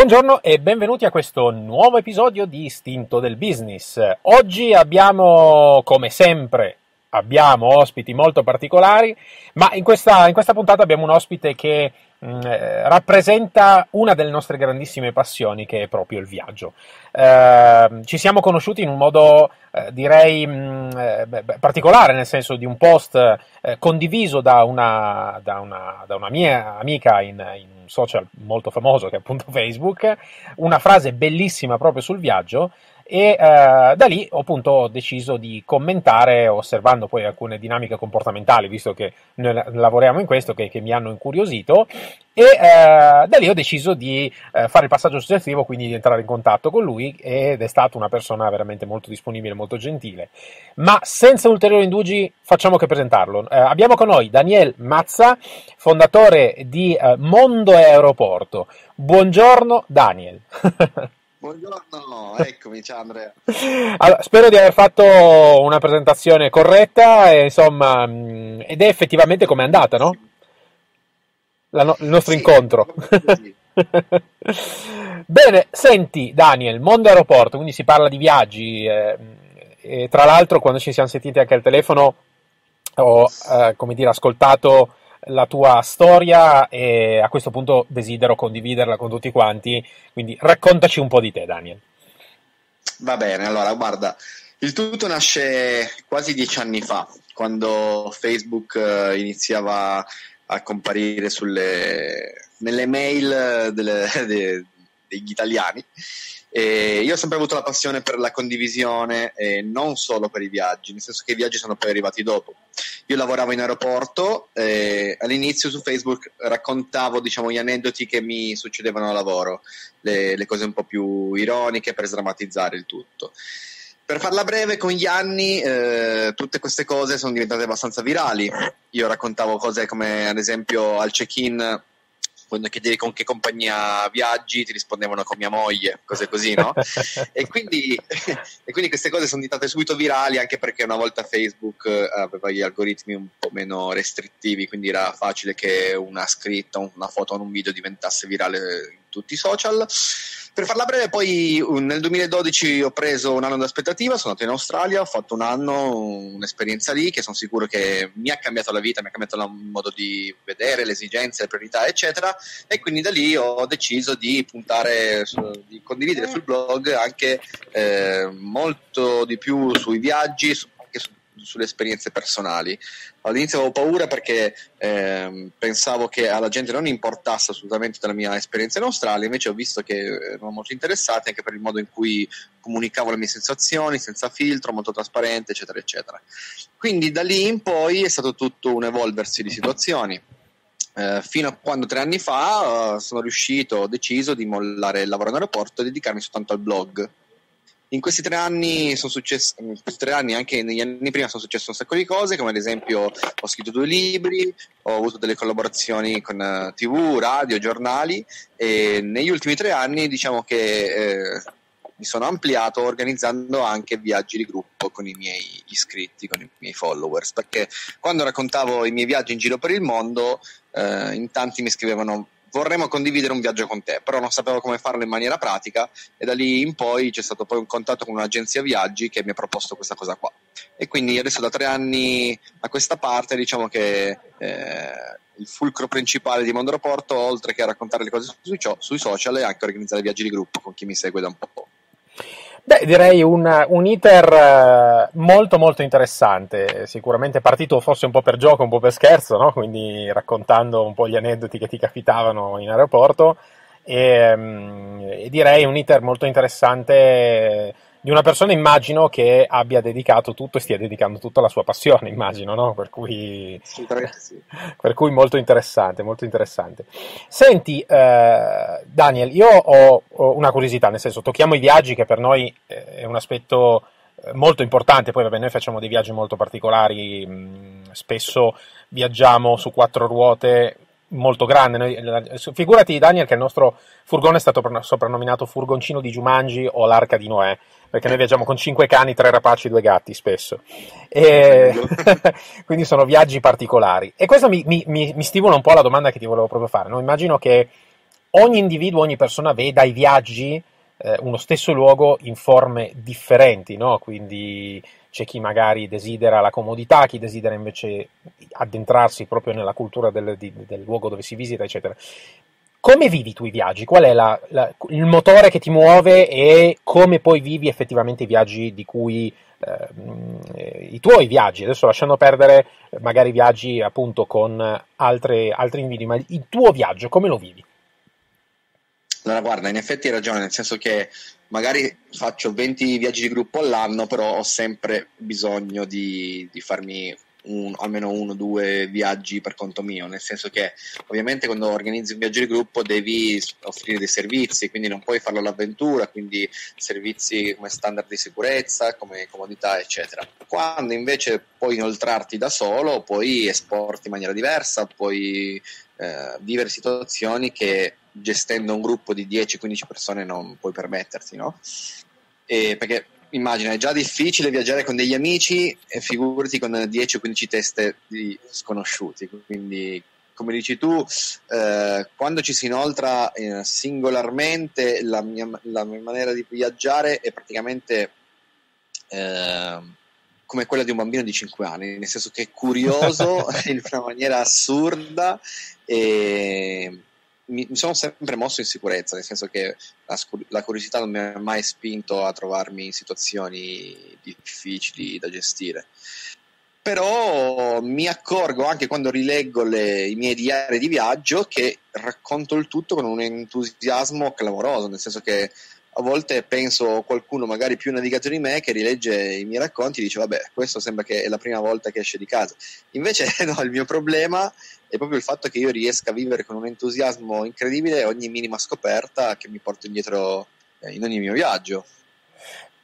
Buongiorno e benvenuti a questo nuovo episodio di Istinto del Business. Oggi abbiamo, come sempre, abbiamo ospiti molto particolari, ma in questa, in questa puntata abbiamo un ospite che mh, mm, eh, rappresenta una delle nostre grandissime passioni, che è proprio il viaggio. Eh, ci siamo conosciuti in un modo, eh, direi, mh, mm, eh, particolare, nel senso di un post eh, condiviso da una, da, una, da una, mia amica in, in social molto famoso, che è appunto Facebook, una frase bellissima proprio sul viaggio, e eh, da lì appunto ho deciso di commentare osservando poi alcune dinamiche comportamentali visto che noi lavoriamo in questo che, che mi hanno incuriosito. E eh, da lì ho deciso di eh, fare il passaggio successivo quindi di entrare in contatto con lui ed è stata una persona veramente molto disponibile molto gentile. Ma senza ulteriori indugi facciamo che presentarlo. Eh, abbiamo con noi Daniel Mazza fondatore di eh, Mondo Aeroporto. Buongiorno Daniel Buongiorno, eccomi, ciao Andrea. Allora, spero di aver fatto una presentazione corretta e, insomma, mm, ed è effettivamente come è andata, no? No, il nostro sì, incontro. Bene, senti Daniel, mondo aeroporto, quindi si parla di viaggi. Eh, tra l'altro, quando ci siamo sentiti anche al telefono, ho eh, come dire, ascoltato la tua storia e a questo punto desidero condividerla con tutti quanti, quindi raccontaci un po' di te Daniel. Va bene, allora guarda, il tutto nasce quasi dieci anni fa, quando Facebook eh, iniziava a comparire sulle, nelle mail delle, de, degli italiani e io ho sempre avuto la passione per la condivisione e non solo per i viaggi, nel senso che i viaggi sono poi arrivati dopo. Io lavoravo in aeroporto e all'inizio su Facebook raccontavo diciamo, gli aneddoti che mi succedevano a lavoro, le, le cose un po' più ironiche per sdrammatizzare il tutto. Per farla breve, con gli anni eh, tutte queste cose sono diventate abbastanza virali. Io raccontavo cose come ad esempio al check-in quando chiedevi con che compagnia viaggi ti rispondevano con mia moglie, cose così, no? e, quindi, e, quindi, queste cose sono diventate subito virali anche perché una volta Facebook eh, aveva gli algoritmi un po' meno restrittivi, quindi era facile che una scritta, una foto o un video diventasse virale in tutti i social. Per farla breve, poi nel 2012 ho preso un anno d'aspettativa, sono andato in Australia, ho fatto un anno, un'esperienza lì che sono sicuro che mi ha cambiato la vita, mi ha cambiato il modo di vedere, le esigenze, le priorità, eccetera. E quindi da lì ho deciso di puntare, di condividere sul blog anche eh, molto di più sui viaggi, su sulle esperienze personali. All'inizio avevo paura perché eh, pensavo che alla gente non importasse assolutamente della mia esperienza in Australia, invece ho visto che erano molto interessati anche per il modo in cui comunicavo le mie sensazioni, senza filtro, molto trasparente, eccetera, eccetera. Quindi da lì in poi è stato tutto un evolversi di situazioni. Eh, fino a quando tre anni fa uh, sono riuscito, ho deciso di mollare il lavoro in aeroporto e dedicarmi soltanto al blog in questi tre anni sono successe, tre anni, anche negli anni prima, sono successe un sacco di cose, come ad esempio ho scritto due libri, ho avuto delle collaborazioni con uh, TV, radio, giornali e negli ultimi tre anni diciamo che eh, mi sono ampliato organizzando anche viaggi di gruppo con i miei iscritti, con i miei followers, perché quando raccontavo i miei viaggi in giro per il mondo, eh, in tanti mi scrivevano vorremmo condividere un viaggio con te, però non sapevo come farlo in maniera pratica e da lì in poi c'è stato poi un contatto con un'agenzia viaggi che mi ha proposto questa cosa qua. E quindi adesso da tre anni a questa parte diciamo che eh, il fulcro principale di Mondo Aeroporto, oltre che a raccontare le cose sui, sui social, è anche organizzare viaggi di gruppo con chi mi segue da un po'. Beh, direi un, un, iter eh, molto molto interessante, sicuramente partito forse un po' per gioco, un po' per scherzo, no? quindi raccontando un po' gli aneddoti che ti capitavano in aeroporto e, mm, e direi un iter molto interessante di una persona immagino che abbia dedicato tutto e stia dedicando tutta la sua passione, immagino, no? Per cui, sì. per cui molto interessante, molto interessante. Senti, eh, Daniel, io ho, ho, una curiosità, nel senso, tocchiamo i viaggi che per noi eh, è un aspetto eh, molto importante, poi vabbè, noi facciamo dei viaggi molto particolari, mm, spesso viaggiamo su quattro ruote molto grande. Noi, figurati, Daniel, che il nostro furgone è stato soprannominato furgoncino di Giumangi o l'arca di Noè, perché noi viaggiamo con cinque cani, tre rapaci e due gatti spesso. E... quindi sono viaggi particolari. E questo mi, mi, mi, stimola un po' la domanda che ti volevo proprio fare. No? Immagino che ogni individuo, ogni persona veda i viaggi, eh, uno stesso luogo in forme differenti, no? Quindi c'è chi magari desidera la comodità, chi desidera invece addentrarsi proprio nella cultura del, del luogo dove si visita, eccetera. Come vivi tu i viaggi? Qual è la, la, il motore che ti muove e come poi vivi effettivamente i viaggi di cui eh, i tuoi viaggi, adesso lasciando perdere magari viaggi appunto con altre, altri individui, ma il tuo viaggio come lo vivi? Allora, guarda, in effetti hai ragione, nel senso che magari faccio 20 viaggi di gruppo all'anno, però ho sempre bisogno di, di farmi un, almeno uno o due viaggi per conto mio, nel senso che ovviamente quando organizzi un viaggio di gruppo devi offrire dei servizi, quindi non puoi farlo all'avventura, quindi servizi come standard di sicurezza, come comodità, eccetera. Quando invece puoi inoltrarti da solo, puoi esporti in maniera diversa, puoi eh, vivere situazioni che gestendo un gruppo di 10-15 persone non puoi permetterti, no? E perché immagina, è già difficile viaggiare con degli amici e figurati con 10 o 15 teste di sconosciuti. Quindi, come dici tu, eh, quando ci si inoltra eh, singolarmente, la mia, la mia, maniera di viaggiare è praticamente eh, come quella di un bambino di 5 anni, nel senso che è curioso in una maniera assurda e mi, mi, sono sempre mosso in sicurezza, nel senso che la, la, curiosità non mi ha mai spinto a trovarmi in situazioni difficili da gestire. Però mi accorgo anche quando rileggo le, i miei diari di viaggio che racconto il tutto con un entusiasmo clamoroso, nel senso che a volte penso qualcuno magari più navigatore di me che rilegge i miei racconti e dice vabbè questo sembra che è la prima volta che esce di casa invece no il mio problema è proprio il fatto che io riesca a vivere con un entusiasmo incredibile ogni minima scoperta che mi porto indietro eh, in ogni mio viaggio.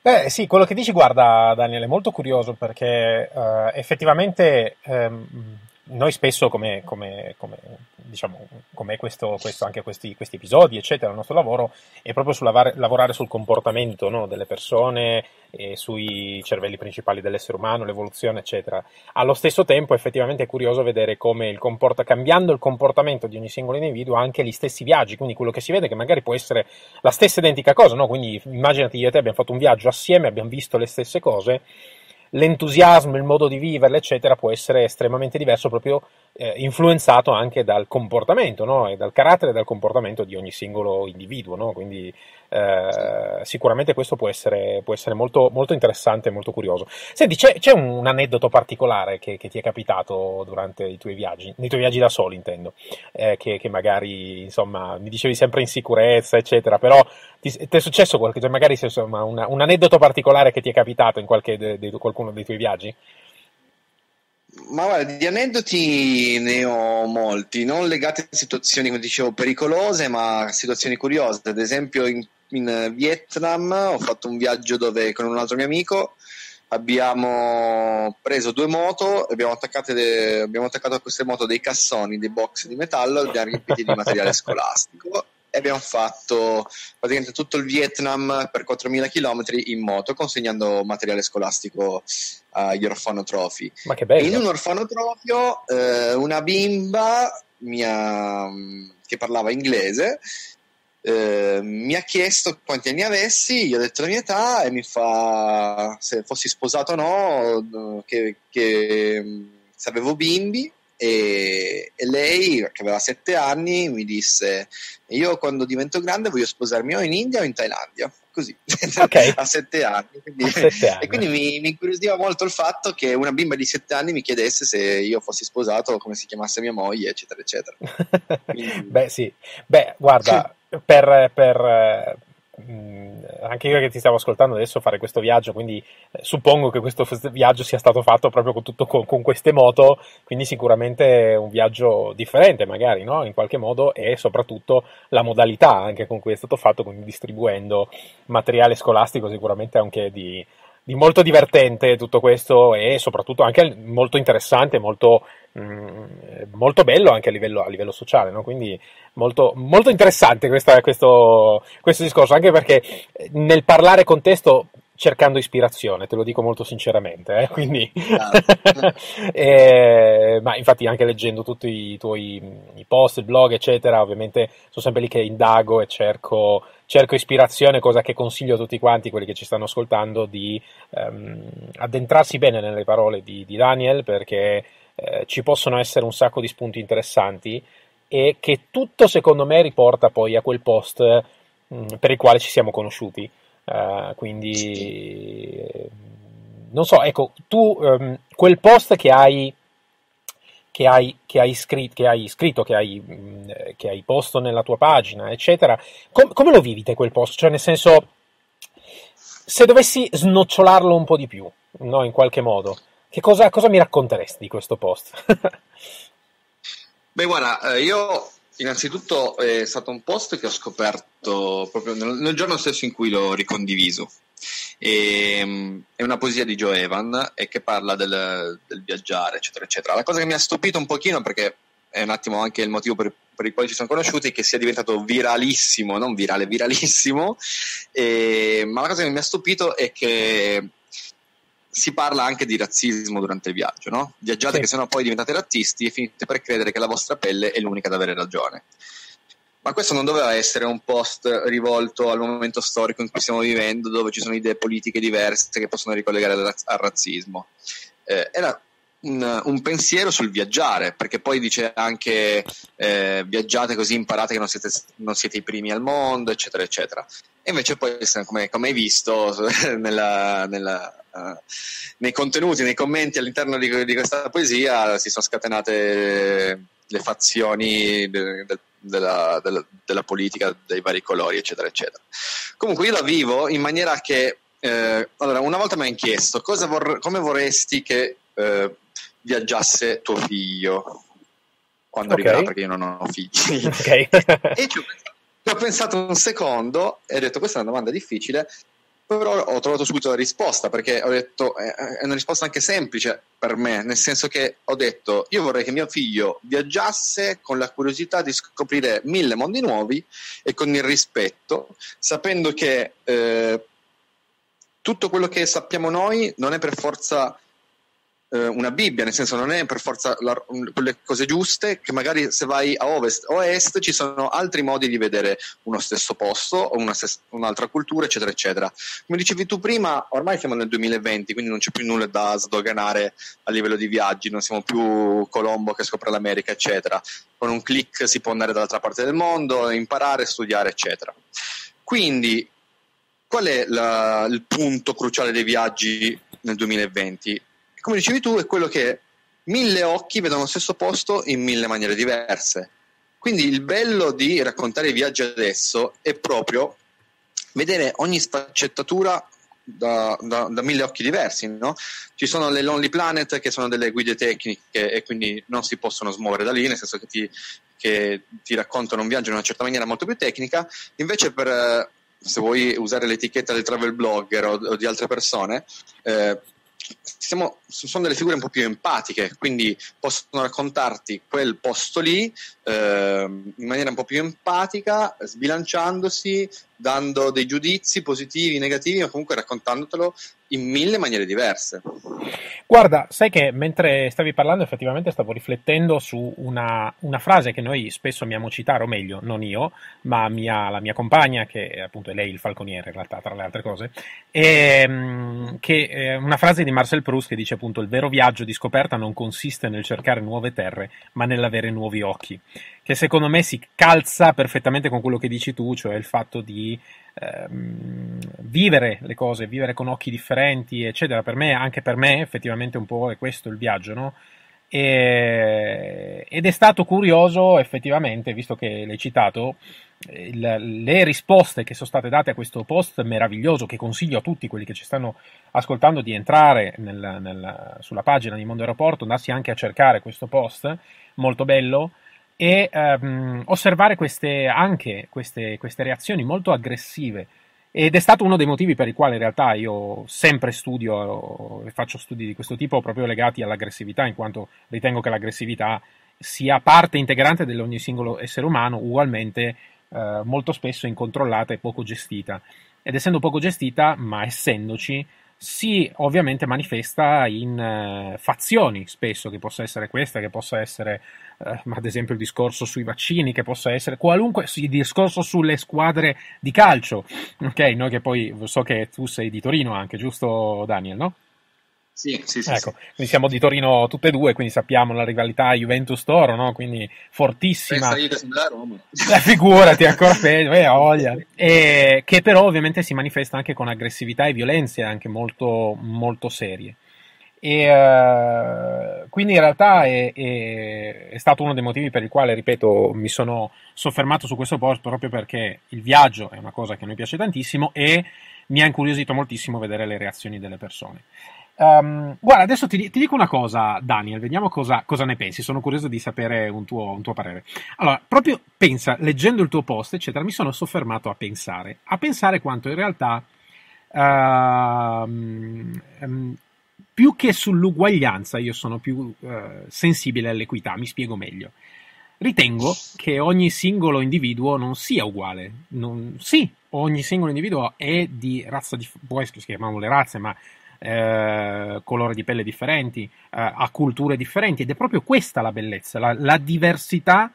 Beh, sì, quello che dici, guarda, Daniele, è molto curioso perché uh, effettivamente um, noi spesso, come, come, come diciamo, come questo, questo, anche questi, questi, episodi, eccetera, il nostro lavoro è proprio sul lavare, lavorare sul comportamento no, delle persone, sui cervelli principali dell'essere umano, l'evoluzione, eccetera. Allo stesso tempo, effettivamente è curioso vedere come il comporta, cambiando il comportamento di ogni singolo individuo, anche gli stessi viaggi, quindi quello che si vede che magari può essere la stessa identica cosa, no? Quindi immaginati io e te abbiamo fatto un viaggio assieme, abbiamo visto le stesse cose l'entusiasmo, il modo di viverle, eccetera, può essere estremamente diverso proprio eh, influenzato anche dal comportamento, no? e dal carattere e dal comportamento di ogni singolo individuo, no? quindi eh, sicuramente questo può essere, può essere molto, molto, interessante e molto curioso. Senti, c'è, c'è un aneddoto particolare che, che, ti è capitato durante i tuoi viaggi, nei tuoi viaggi da solo intendo, eh, che, che, magari, insomma, mi dicevi sempre in sicurezza, eccetera, però ti, ti è successo cioè magari insomma, una, un aneddoto particolare che ti è capitato in qualche de, de, qualcuno dei tuoi viaggi? Ma guarda, di aneddoti ne ho molti, non legati a situazioni, come dicevo, pericolose, ma situazioni curiose. Ad esempio, in, in Vietnam ho fatto un viaggio dove con un altro mio amico abbiamo preso due moto abbiamo, abbiamo attaccato a queste moto dei cassoni, dei box di metallo e abbiamo riempiti di materiale scolastico e abbiamo fatto praticamente tutto il Vietnam per 4.000 km in moto consegnando materiale scolastico agli orfanotrofi. Ma che bello! In un orfanotrofio eh, una bimba mia, che parlava inglese eh, mi ha chiesto quanti anni avessi, gli ho detto la mia età e mi fa se fossi sposato o no, che, che se avevo bimbi e, e, lei, che aveva sette anni, mi disse: Io quando divento grande voglio sposarmi o in India o in Thailandia. Così okay. a sette anni. Quindi, sette anni. E quindi mi, mi, incuriosiva molto il fatto che una bimba di sette anni mi chiedesse se io fossi sposato, come si chiamasse mia moglie, eccetera, eccetera. Quindi... Beh, sì. Beh, guarda, per, per anche io che ti stavo ascoltando adesso fare questo viaggio, quindi eh, suppongo che questo viaggio sia stato fatto proprio con, tutto, con, con queste moto, quindi sicuramente un viaggio differente magari, no? in qualche modo, e soprattutto la modalità anche con cui è stato fatto, quindi distribuendo materiale scolastico sicuramente anche di, di molto divertente tutto questo e soprattutto anche molto interessante, molto, mh, mm, molto bello anche a livello, a livello sociale, no? quindi molto, molto interessante questa, questo, questo discorso, anche perché nel parlare con testo cercando ispirazione, te lo dico molto sinceramente, eh? quindi, eh, ma infatti anche leggendo tutti i tuoi i post, il blog, eccetera, ovviamente sono sempre lì che indago e cerco, cerco ispirazione, cosa che consiglio a tutti quanti, quelli che ci stanno ascoltando, di ehm, addentrarsi bene nelle parole di, di Daniel, perché eh, ci possono essere un sacco di spunti interessanti e che tutto secondo me riporta poi a quel post mh, mm, per il quale ci siamo conosciuti. Uh, quindi non so, ecco, tu um, quel post che hai che hai, che hai, scritto, che hai, scritto, che hai, mm, che hai posto nella tua pagina, eccetera, com- come lo vivi te quel post? Cioè, nel senso, se dovessi snocciolarlo un po' di più, no, in qualche modo, che cosa, cosa mi racconteresti di questo post? Beh, guarda, eh, io innanzitutto è stato un post che ho scoperto proprio nel, nel giorno stesso in cui l'ho ricondiviso. E, ehm, è una poesia di Joe Evan e che parla del, del, viaggiare, eccetera, eccetera. La cosa che mi ha stupito un pochino, perché è un attimo anche il motivo per, per il quale ci siamo conosciuti, è che sia diventato viralissimo, non virale, viralissimo. E, ma la cosa che mi ha stupito è che si parla anche di razzismo durante il viaggio, no? Viaggiate sì. che sennò poi diventate razzisti e finite per credere che la vostra pelle è l'unica ad avere ragione. Ma questo non doveva essere un post rivolto al momento storico in cui stiamo vivendo, dove ci sono idee politiche diverse che possono ricollegare al, al razzismo. Eh, era un, un, pensiero sul viaggiare, perché poi dice anche eh, viaggiate così imparate che non siete, non siete, i primi al mondo, eccetera, eccetera. E invece poi, come, come hai visto nella, nella, nei contenuti, nei commenti all'interno di, di, questa poesia, si sono scatenate le fazioni de, de, della, della, della, politica dei vari colori, eccetera, eccetera. Comunque io la vivo in maniera che... Eh, allora, una volta mi hanno chiesto vor- come vorresti che eh, viaggiasse tuo figlio quando okay. arriverà, perché io non ho figli. Okay. e ci ho, pensato, ci ho pensato un secondo e ho detto questa è una domanda difficile, però ho trovato subito la risposta perché ho detto è una risposta anche semplice per me, nel senso che ho detto io vorrei che mio figlio viaggiasse con la curiosità di scoprire mille mondi nuovi e con il rispetto, sapendo che eh, tutto quello che sappiamo noi non è per forza eh, una Bibbia, nel senso non è per forza la, quelle cose giuste, che magari se vai a ovest o a est ci sono altri modi di vedere uno stesso posto o una stes- un'altra cultura, eccetera, eccetera. Come dicevi tu prima, ormai siamo nel 2020, quindi non c'è più nulla da sdoganare a livello di viaggi, non siamo più Colombo che scopre l'America, eccetera. Con un click si può andare dall'altra parte del mondo, imparare, studiare, eccetera. Quindi, qual è la, il punto cruciale dei viaggi nel 2020? Come dicevi tu, è quello che mille occhi vedono lo stesso posto in mille maniere diverse. Quindi il bello di raccontare i viaggi adesso è proprio vedere ogni sfaccettatura da, da, da, mille occhi diversi. No? Ci sono le Lonely Planet che sono delle guide tecniche e quindi non si possono smuovere da lì, nel senso che ti, che ti raccontano un viaggio in una certa maniera molto più tecnica. Invece, per, se vuoi usare l'etichetta del travel blogger o, o di altre persone, eh, siamo, sono delle figure un po' più empatiche, quindi possono raccontarti quel posto lì eh, in maniera un po' più empatica, sbilanciandosi, dando dei giudizi positivi, negativi, ma comunque raccontandotelo in mille maniere diverse. Guarda, sai che mentre stavi parlando effettivamente stavo riflettendo su una, una, frase che noi spesso amiamo citare, o meglio, non io, ma mia, la mia compagna, che appunto è lei il falconiere in realtà, tra le altre cose, e, ehm, che è una frase di Marcel Proust che dice appunto il vero viaggio di scoperta non consiste nel cercare nuove terre, ma nell'avere nuovi occhi, che secondo me si calza perfettamente con quello che dici tu, cioè il fatto di ehm, vivere le cose, vivere con occhi differenti, eccetera. Per me, anche per me, effettivamente un po' è questo il viaggio, no? E, ed è stato curioso, effettivamente, visto che l'hai citato, il, le risposte che sono state date a questo post meraviglioso che consiglio a tutti quelli che ci stanno ascoltando di entrare nel, nel, sulla pagina di Mondo Aeroporto, andarsi anche a cercare questo post molto bello e um, osservare queste, anche queste, queste, reazioni molto aggressive. Ed è stato uno dei motivi per i quali in realtà io sempre studio e faccio studi di questo tipo proprio legati all'aggressività, in quanto ritengo che l'aggressività sia parte integrante di ogni singolo essere umano, ugualmente eh, molto spesso incontrollata e poco gestita. Ed essendo poco gestita, ma essendoci, si ovviamente manifesta in eh, fazioni spesso, che possa essere questa, che possa essere eh, ad esempio il discorso sui vaccini, che possa essere qualunque il discorso sulle squadre di calcio, ok? Noi che poi so che tu sei di Torino anche, giusto Daniel, no? Sì, sì, sì. Ecco, sì. quindi siamo di Torino tutte e due, quindi sappiamo la rivalità Juventus-Toro, no? Quindi fortissima. Pensa io che sono da Roma. Eh, figurati, ancora peggio, eh, voglia. E, che però ovviamente si manifesta anche con aggressività e violenze anche molto, molto serie. E uh, quindi in realtà è, è, è, stato uno dei motivi per il quale, ripeto, mi sono soffermato su questo post proprio perché il viaggio è una cosa che a noi piace tantissimo e mi ha incuriosito moltissimo vedere le reazioni delle persone. Um, guarda, adesso ti, ti, dico una cosa, Daniel, vediamo cosa, cosa, ne pensi. Sono curioso di sapere un tuo, un tuo, parere. Allora, proprio pensa, leggendo il tuo post, eccetera, mi sono soffermato a pensare, a pensare quanto in realtà, uh, um, più che sull'uguaglianza, io sono più uh, sensibile all'equità. Mi spiego meglio. Ritengo che ogni singolo individuo non sia uguale. Non, sì, ogni singolo individuo è di razza, di, può essere, si chiamano le razze, ma eh, colore di pelle differenti, eh, a culture differenti ed è proprio questa la bellezza, la, la diversità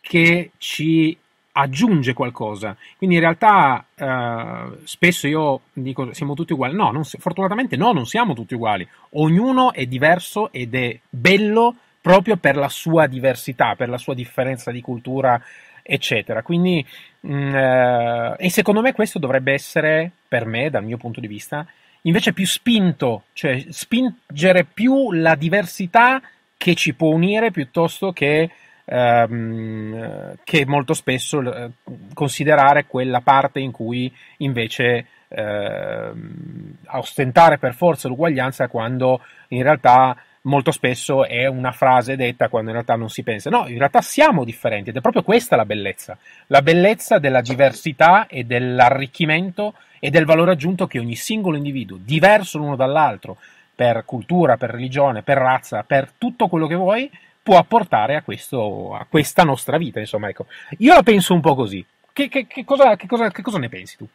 che ci aggiunge qualcosa. Quindi in realtà eh, spesso io dico siamo tutti uguali. No, non, fortunatamente no, non siamo tutti uguali. Ognuno è diverso ed è bello proprio per la sua diversità, per la sua differenza di cultura, eccetera. Quindi, mh, mm, eh, e secondo me questo dovrebbe essere, per me, dal mio punto di vista, invece più spinto, cioè spingere più la diversità che ci può unire piuttosto che, ehm, che molto spesso eh, considerare quella parte in cui invece eh, ostentare per forza l'uguaglianza quando in realtà molto spesso è una frase detta quando in realtà non si pensa. No, in realtà siamo differenti ed è proprio questa la bellezza, la bellezza della diversità e dell'arricchimento e del valore aggiunto che ogni singolo individuo, diverso l'uno dall'altro, per cultura, per religione, per razza, per tutto quello che vuoi, può apportare a, questo, a questa nostra vita. Insomma, ecco. Io la penso un po' così. Che, che, che, cosa, cosa, che cosa ne pensi tu?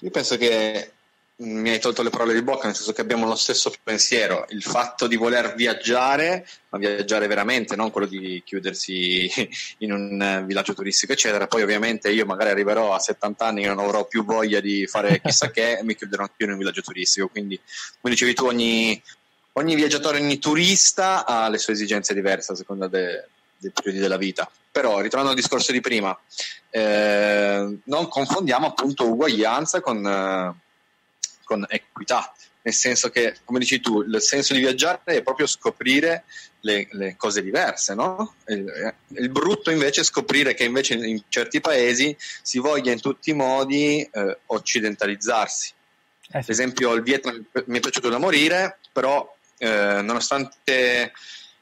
Io penso che mi hai tolto le parole di bocca, nel senso che abbiamo lo stesso pensiero, il fatto di voler viaggiare, ma viaggiare veramente, non quello di chiudersi in un villaggio turistico, eccetera. Poi ovviamente io magari arriverò a 70 anni e non avrò più voglia di fare chissà che e mi chiuderò più in un villaggio turistico. Quindi, come dicevi tu, ogni, ogni viaggiatore, ogni turista ha le sue esigenze diverse a seconda de, dei periodi della vita. Però, ritornando al discorso di prima, eh, non confondiamo appunto uguaglianza con... Eh, con equità, nel senso che, come dici tu, il senso di viaggiare è proprio scoprire le, le cose diverse, no? Il, il, brutto invece è scoprire che invece in certi paesi si voglia in tutti i modi eh, occidentalizzarsi. Eh sì. Ad esempio il Vietnam mi è piaciuto da morire, però eh, nonostante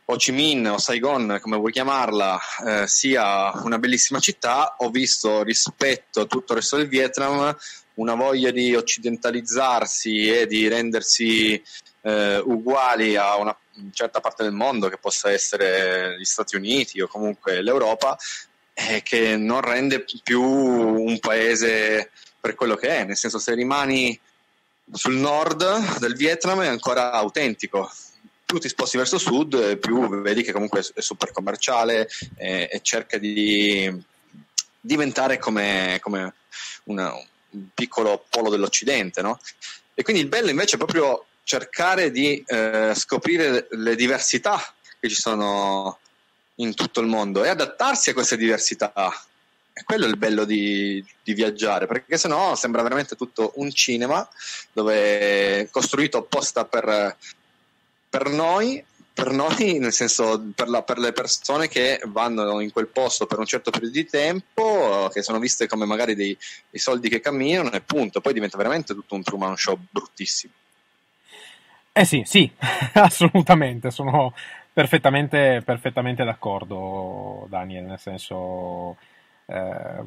Ho Chi Minh o Saigon, come vuoi chiamarla, eh, sia una bellissima città, ho visto rispetto a tutto il resto del Vietnam una voglia di occidentalizzarsi e di rendersi eh, uguali a una certa parte del mondo, che possa essere gli Stati Uniti o comunque l'Europa, eh, che non rende più un paese per quello che è, nel senso se rimani sul nord del Vietnam è ancora autentico. Più ti sposti verso sud, più vedi che comunque è super commerciale e, e cerca di diventare come, come una, piccolo polo dell'Occidente, no? E quindi il bello invece è proprio cercare di eh, scoprire le diversità che ci sono in tutto il mondo e adattarsi a queste diversità. E quello è il bello di, di viaggiare, perché sennò sembra veramente tutto un cinema dove è costruito apposta per, per noi per noi, nel senso per, la, per, le persone che vanno in quel posto per un certo periodo di tempo, che sono viste come magari dei, dei soldi che camminano e punto, poi diventa veramente tutto un Truman Show bruttissimo. Eh sì, sì, assolutamente, sono perfettamente, perfettamente d'accordo Daniel, nel senso... Eh,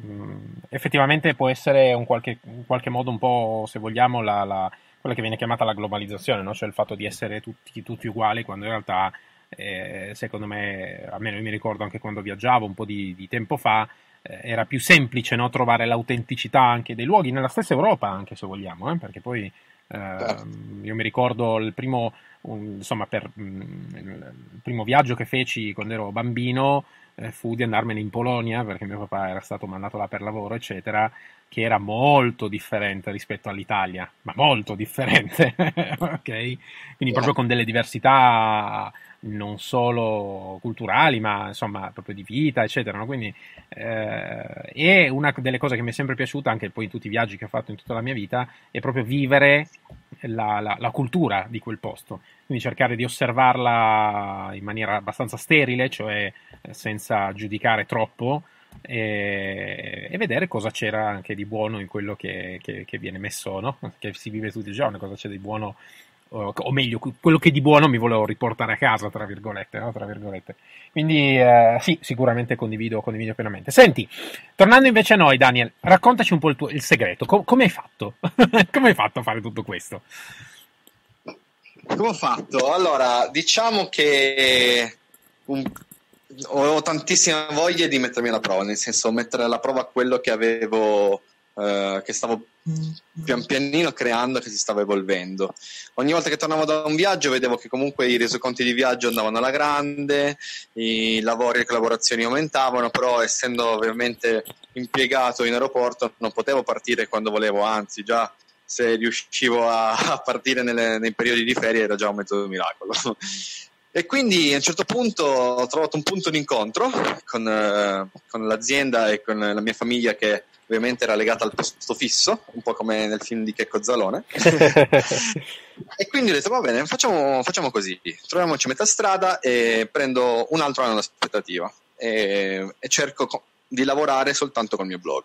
effettivamente può essere in qualche, in qualche modo un po', se vogliamo, la, la quella che viene chiamata la globalizzazione, no? cioè il fatto di essere tutti, tutti uguali quando in realtà, eh, secondo me, almeno io mi ricordo anche quando viaggiavo un po' di, di tempo fa, eh, era più semplice no, trovare l'autenticità anche dei luoghi, nella stessa Europa anche se vogliamo, eh, perché poi certo. io mi ricordo il primo, un, insomma, per, mm, il primo viaggio che feci quando ero bambino fu di andarmene in Polonia perché mio papà era stato mandato là per lavoro, eccetera, che era molto differente rispetto all'Italia, ma molto differente, ok? Quindi proprio con delle diversità non solo culturali, ma insomma proprio di vita, eccetera. No? Quindi eh, è una delle cose che mi è sempre piaciuta, anche poi in tutti i viaggi che ho fatto in tutta la mia vita, è proprio vivere la, la, la cultura di quel posto. Quindi cercare di osservarla in maniera abbastanza sterile, cioè eh, senza giudicare troppo. E, e, vedere cosa c'era anche di buono in quello che, che, che viene messo, no? che si vive tutti i giorni, cosa c'è di buono o meglio, quello che di buono mi volevo riportare a casa, tra virgolette. No? Tra virgolette. Quindi eh, sì, sicuramente condivido, condivido, pienamente. Senti, tornando invece a noi, Daniel, raccontaci un po' il, tuo, il segreto. Com- come hai fatto? come hai fatto a fare tutto questo? Come ho fatto? Allora, diciamo che un... avevo tantissima voglia di mettermi alla prova, nel senso mettere alla prova quello che avevo eh, che stavo pian pianino creando che si stava evolvendo. Ogni volta che tornavo da un viaggio vedevo che comunque i resoconti di viaggio andavano alla grande, i lavori e le collaborazioni aumentavano, però essendo ovviamente impiegato in aeroporto non potevo partire quando volevo, anzi già se riuscivo a, a partire nelle, nei periodi di ferie era già un metodo miracolo. E quindi a un certo punto ho trovato un punto d'incontro con, eh, con l'azienda e con la mia famiglia che ovviamente era legata al posto fisso, un po' come nel film di Checco Zalone. e quindi ho detto, va bene, facciamo, facciamo, così, troviamoci a metà strada e prendo un altro anno d'aspettativa e, e cerco co- di lavorare soltanto col mio blog.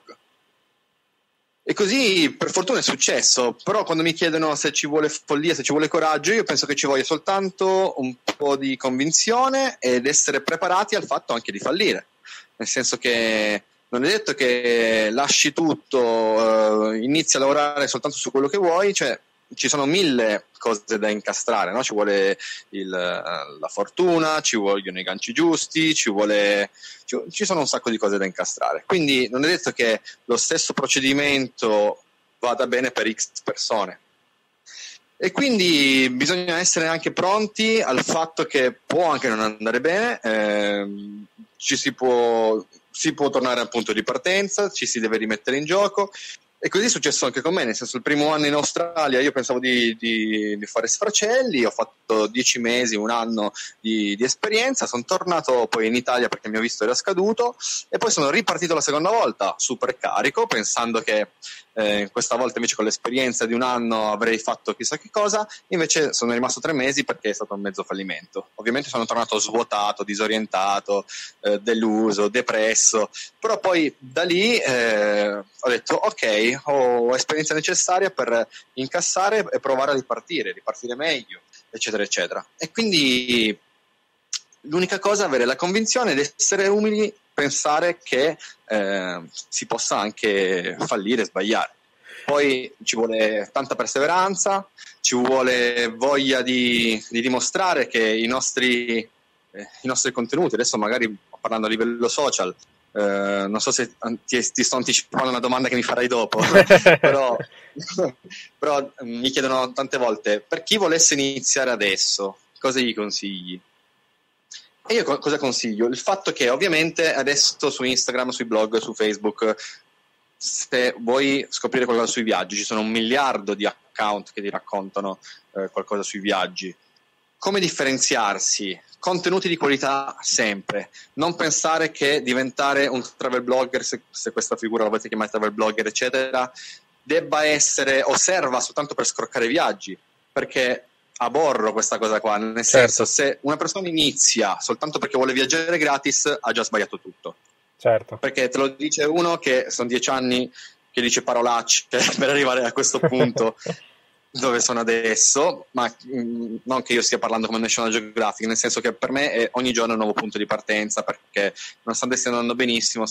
E così per fortuna è successo, però quando mi chiedono se ci vuole follia, se ci vuole coraggio, io penso che ci voglia soltanto un po' di convinzione ed essere preparati al fatto anche di fallire. Nel senso che non è detto che lasci tutto, eh, inizi a lavorare soltanto su quello che vuoi, cioè ci sono mille cose da incastrare, no? ci vuole il, eh, la fortuna, ci vogliono i ganci giusti, ci, vuole, ci, ci sono un sacco di cose da incastrare. Quindi non è detto che lo stesso procedimento vada bene per X persone. E quindi bisogna essere anche pronti al fatto che può anche non andare bene, eh, ci si può si può tornare al punto di partenza, ci si deve rimettere in gioco. E così è successo anche con me, nel senso il primo anno in Australia io pensavo di, di, di fare sfracelli, ho fatto dieci mesi, un anno di, di, esperienza, sono tornato poi in Italia perché il mio visto era scaduto e poi sono ripartito la seconda volta super carico pensando che eh, questa volta invece con l'esperienza di un anno avrei fatto chissà che cosa, invece sono rimasto tre mesi perché è stato un mezzo fallimento. Ovviamente sono tornato svuotato, disorientato, eh, deluso, depresso, però poi da lì eh, ho detto ok, ho esperienza necessaria per incassare e provare a ripartire, ripartire meglio, eccetera, eccetera. E quindi l'unica cosa è avere la convinzione ed essere umili pensare che eh, si possa anche fallire sbagliare. Poi ci vuole tanta perseveranza, ci vuole voglia di, di dimostrare che i nostri, eh, i nostri, contenuti, adesso magari parlando a livello social, eh, non so se ti, ti, sto anticipando una domanda che mi farai dopo, però, però mi chiedono tante volte, per chi volesse iniziare adesso, cosa gli consigli? E io cosa consiglio? Il fatto che ovviamente adesso su Instagram, sui blog, su Facebook, se vuoi scoprire qualcosa sui viaggi, ci sono un miliardo di account che ti raccontano eh, qualcosa sui viaggi. Come differenziarsi? Contenuti di qualità sempre. Non pensare che diventare un travel blogger, se, se questa figura la volete chiamare travel blogger, eccetera, debba essere o serva soltanto per scroccare viaggi. Perché aborro questa cosa qua, nel certo. senso se una persona inizia soltanto perché vuole viaggiare gratis ha già sbagliato tutto. Certo. Perché te lo dice uno che sono dieci anni che dice parolacce per arrivare a questo punto dove sono adesso, ma mh, mm, non che io stia parlando come National Geographic, nel senso che per me è ogni giorno un nuovo punto di partenza perché nonostante stia andando benissimo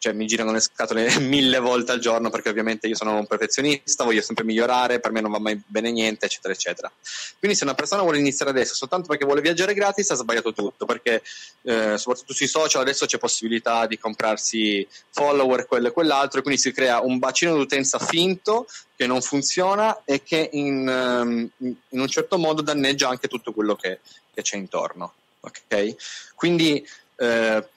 cioè mi girano le scatole mille volte al giorno perché ovviamente io sono un perfezionista, voglio sempre migliorare, per me non va mai bene niente, eccetera, eccetera. Quindi se una persona vuole iniziare adesso soltanto perché vuole viaggiare gratis ha sbagliato tutto, perché eh, soprattutto sui social adesso c'è possibilità di comprarsi follower, quello e quell'altro, e quindi si crea un bacino d'utenza finto che non funziona e che in, ehm, in un certo modo danneggia anche tutto quello che, che c'è intorno. Okay? Quindi eh,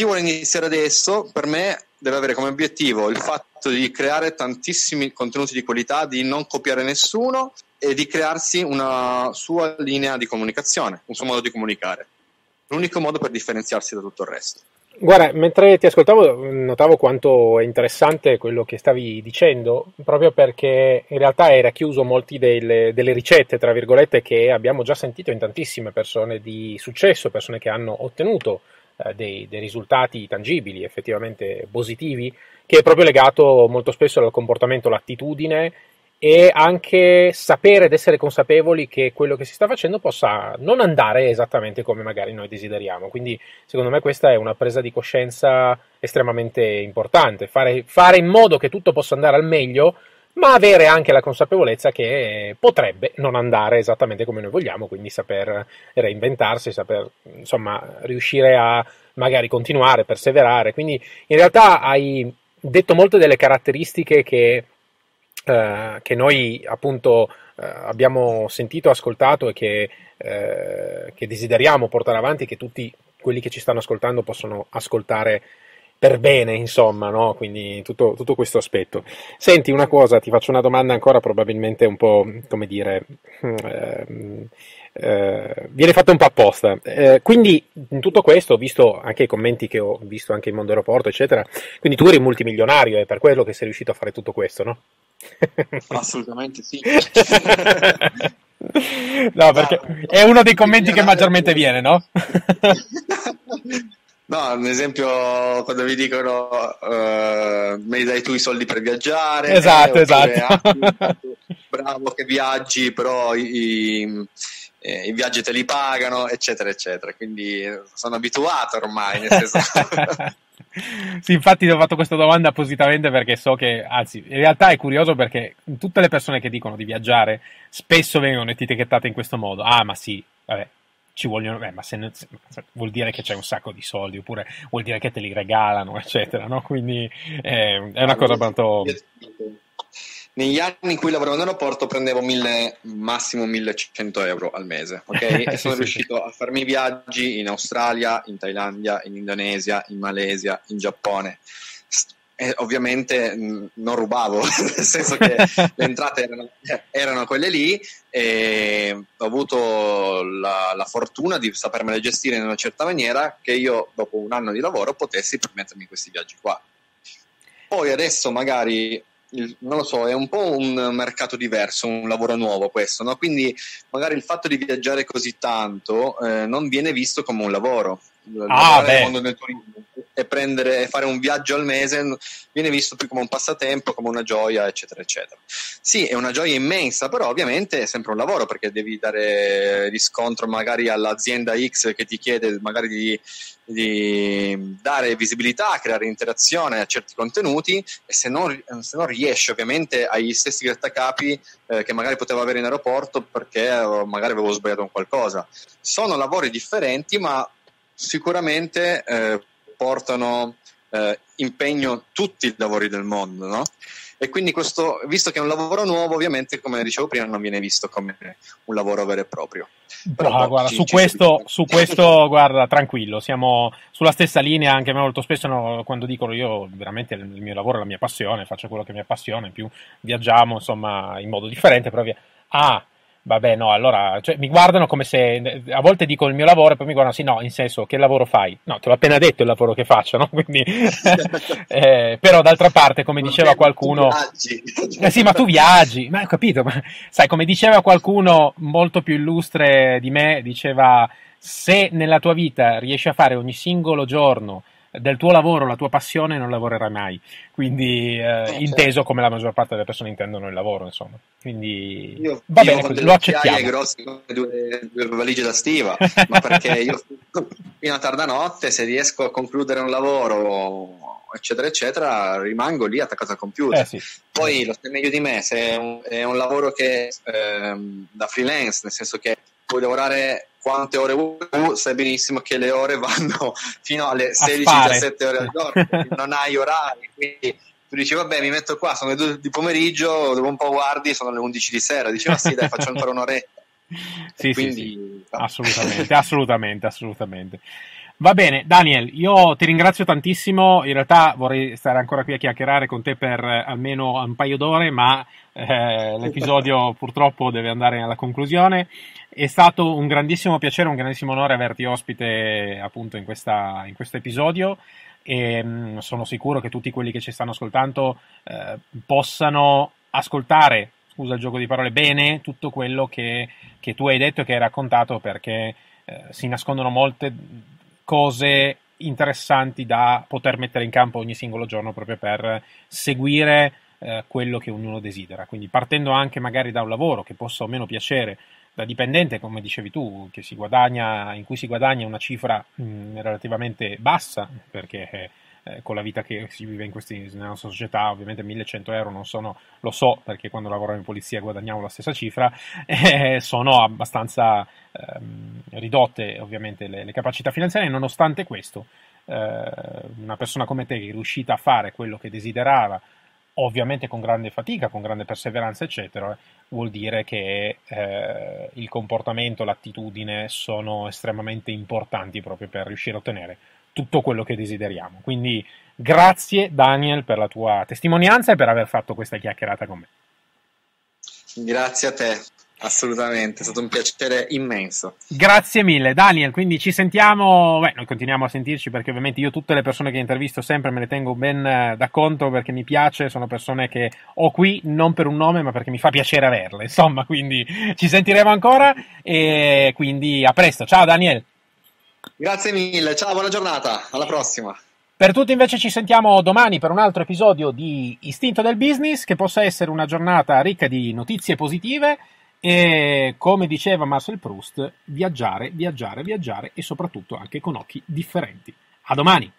chi vuole iniziare adesso, per me, deve avere come obiettivo il fatto di creare tantissimi contenuti di qualità, di non copiare nessuno e di crearsi una sua linea di comunicazione, un suo modo di comunicare. L'unico modo per differenziarsi da tutto il resto. Guarda, mentre ti ascoltavo notavo quanto è interessante quello che stavi dicendo, proprio perché in realtà hai racchiuso molti delle, delle, ricette, tra virgolette, che abbiamo già sentito in tantissime persone di successo, persone che hanno ottenuto eh, dei, dei, risultati tangibili, effettivamente positivi, che è proprio legato molto spesso al comportamento, l'attitudine e anche sapere ed essere consapevoli che quello che si sta facendo possa non andare esattamente come magari noi desideriamo. Quindi secondo me questa è una presa di coscienza estremamente importante, fare, fare in modo che tutto possa andare al meglio ma avere anche la consapevolezza che potrebbe non andare esattamente come noi vogliamo, quindi saper reinventarsi, saper insomma riuscire a magari continuare, perseverare. Quindi in realtà hai detto molte delle caratteristiche che, eh, che noi appunto eh, abbiamo sentito, ascoltato e che, eh, che desideriamo portare avanti, che tutti quelli che ci stanno ascoltando possono ascoltare per bene, insomma, no? Quindi tutto, tutto, questo aspetto. Senti una cosa, ti faccio una domanda ancora probabilmente un po', come dire, eh, eh, viene fatta un po' apposta. Eh, quindi in tutto questo, ho visto anche i commenti che ho visto anche in Mondo Aeroporto, eccetera, quindi tu eri multimilionario e è per quello che sei riuscito a fare tutto questo, no? Assolutamente sì. no, perché è uno dei commenti che maggiormente viene, no? No, ad esempio quando vi dicono uh, me dai tu i soldi per viaggiare. Esatto, eh, esatto. Ah, bravo che viaggi, però i, i, eh, i, viaggi te li pagano, eccetera, eccetera. Quindi sono abituato ormai, nel senso... sì, infatti ti ho fatto questa domanda appositamente perché so che, anzi, in realtà è curioso perché tutte le persone che dicono di viaggiare spesso vengono etichettate in questo modo. Ah, ma sì, vabbè, ci vogliono, eh, ma se, ne, se, vuol dire che c'è un sacco di soldi, oppure vuol dire che te li regalano, eccetera, no? Quindi eh, è una cosa molto... Negli anni in cui lavoravo in aeroporto prendevo mille, massimo 1100 euro al mese, ok? E sono sì, riuscito sì. a farmi viaggi in Australia, in Thailandia, in Indonesia, in Malesia, in Giappone eh, ovviamente mh, non rubavo, nel senso che le entrate erano, erano, quelle lì e ho avuto la, la, fortuna di sapermele gestire in una certa maniera che io dopo un anno di lavoro potessi permettermi questi viaggi qua. Poi adesso magari non lo so, è un po' un mercato diverso, un lavoro nuovo questo, no? quindi magari il fatto di viaggiare così tanto eh, non viene visto come un lavoro. Ah, beh. mondo del turismo e prendere, fare un viaggio al mese viene visto più come un passatempo, come una gioia, eccetera, eccetera. Sì, è una gioia immensa, però ovviamente è sempre un lavoro perché devi dare riscontro magari all'azienda X che ti chiede magari di, di dare visibilità, creare interazione a certi contenuti e se non, se non riesci ovviamente agli stessi grattacapi eh, che magari potevo avere in aeroporto perché eh, magari avevo sbagliato un qualcosa. Sono lavori differenti ma sicuramente eh, portano eh, impegno tutti i lavori del mondo, no? E quindi questo, visto che è un lavoro nuovo, ovviamente, come dicevo prima, non viene visto come un lavoro vero e proprio. Però, boh, guarda, ci, su, ci questo, su, questo, guarda, tranquillo, siamo sulla stessa linea, anche molto spesso no, quando dicono io veramente il mio lavoro è la mia passione, faccio quello che mi appassiona, in più viaggiamo, insomma, in modo differente, però via. Ah, Vabbè, no, allora cioè, mi guardano come se a volte dico il mio lavoro e poi mi guardano sì, no, in senso che lavoro fai? No, te l'ho appena detto il lavoro che faccio, no? Quindi, eh, però d'altra parte, come diceva qualcuno, eh sì, ma tu viaggi, ma ho capito, ma, sai, come diceva qualcuno molto più illustre di me, diceva se nella tua vita riesci a fare ogni singolo giorno del tuo lavoro, la tua passione, non lavorerai mai. Quindi, eh, eh, inteso certo. come la maggior parte delle persone intendono il lavoro, insomma. Quindi, io, va io bene così, lo accettiamo. grossi come due, due valigie da stiva, ma perché io fino a tarda notte, se riesco a concludere un lavoro eccetera, eccetera, rimango lì attaccato al computer. Eh sì. Poi lo sai meglio di me, se è un, è un lavoro che ehm, da freelance, nel senso che puoi lavorare quante ore vuoi, sai benissimo che le ore vanno fino alle 16-17 ore al giorno, non hai orari, quindi tu dici vabbè mi metto qua, sono le 2 di pomeriggio, dopo un po' guardi, sono le 11 di sera, dici ma sì dai faccio ancora un'oretta. sì, quindi, sì, sì. assolutamente, assolutamente, assolutamente. Va bene, Daniel, io ti ringrazio tantissimo. In realtà vorrei stare ancora qui a chiacchierare con te per almeno un paio d'ore, ma eh, l'episodio purtroppo deve andare alla conclusione. È stato un grandissimo piacere, un grandissimo onore averti ospite appunto in, questa, in questo episodio e mh, mm, sono sicuro che tutti quelli che ci stanno ascoltando eh, possano ascoltare, scusa il gioco di parole, bene tutto quello che, che tu hai detto e che hai raccontato perché eh, si nascondono molte cose interessanti da poter mettere in campo ogni singolo giorno proprio per seguire eh, quello che ognuno desidera. Quindi partendo anche magari da un lavoro che possa o meno piacere da dipendente, come dicevi tu, guadagna, in cui si guadagna una cifra mh, mm, relativamente bassa, perché eh, con la vita che si vive questi, nella nostra società, ovviamente 1100 euro non sono, lo so perché quando lavoravo in polizia guadagnavo la stessa cifra, eh, sono abbastanza ehm, ridotte ovviamente le, le, capacità finanziarie, nonostante questo eh, una persona come te che è riuscita a fare quello che desiderava, ovviamente con grande fatica, con grande perseveranza, eccetera, vuol dire che eh, il comportamento, l'attitudine sono estremamente importanti proprio per riuscire a ottenere tutto quello che desideriamo. Quindi grazie Daniel per la tua testimonianza e per aver fatto questa chiacchierata con me. Grazie a te. Assolutamente, è stato un piacere immenso. Grazie mille, Daniel. Quindi ci sentiamo. Beh, noi continuiamo a sentirci perché ovviamente io tutte le persone che intervisto sempre me le tengo ben eh, da conto perché mi piace. Sono persone che ho qui non per un nome, ma perché mi fa piacere averle. Insomma, quindi ci sentiremo ancora. E quindi a presto. Ciao, Daniel. Grazie mille, ciao, buona giornata, alla prossima. Per tutti invece ci sentiamo domani per un altro episodio di Istinto del Business, che possa essere una giornata ricca di notizie positive e, come diceva Marcel Proust, viaggiare, viaggiare, viaggiare e soprattutto anche con occhi differenti. A domani!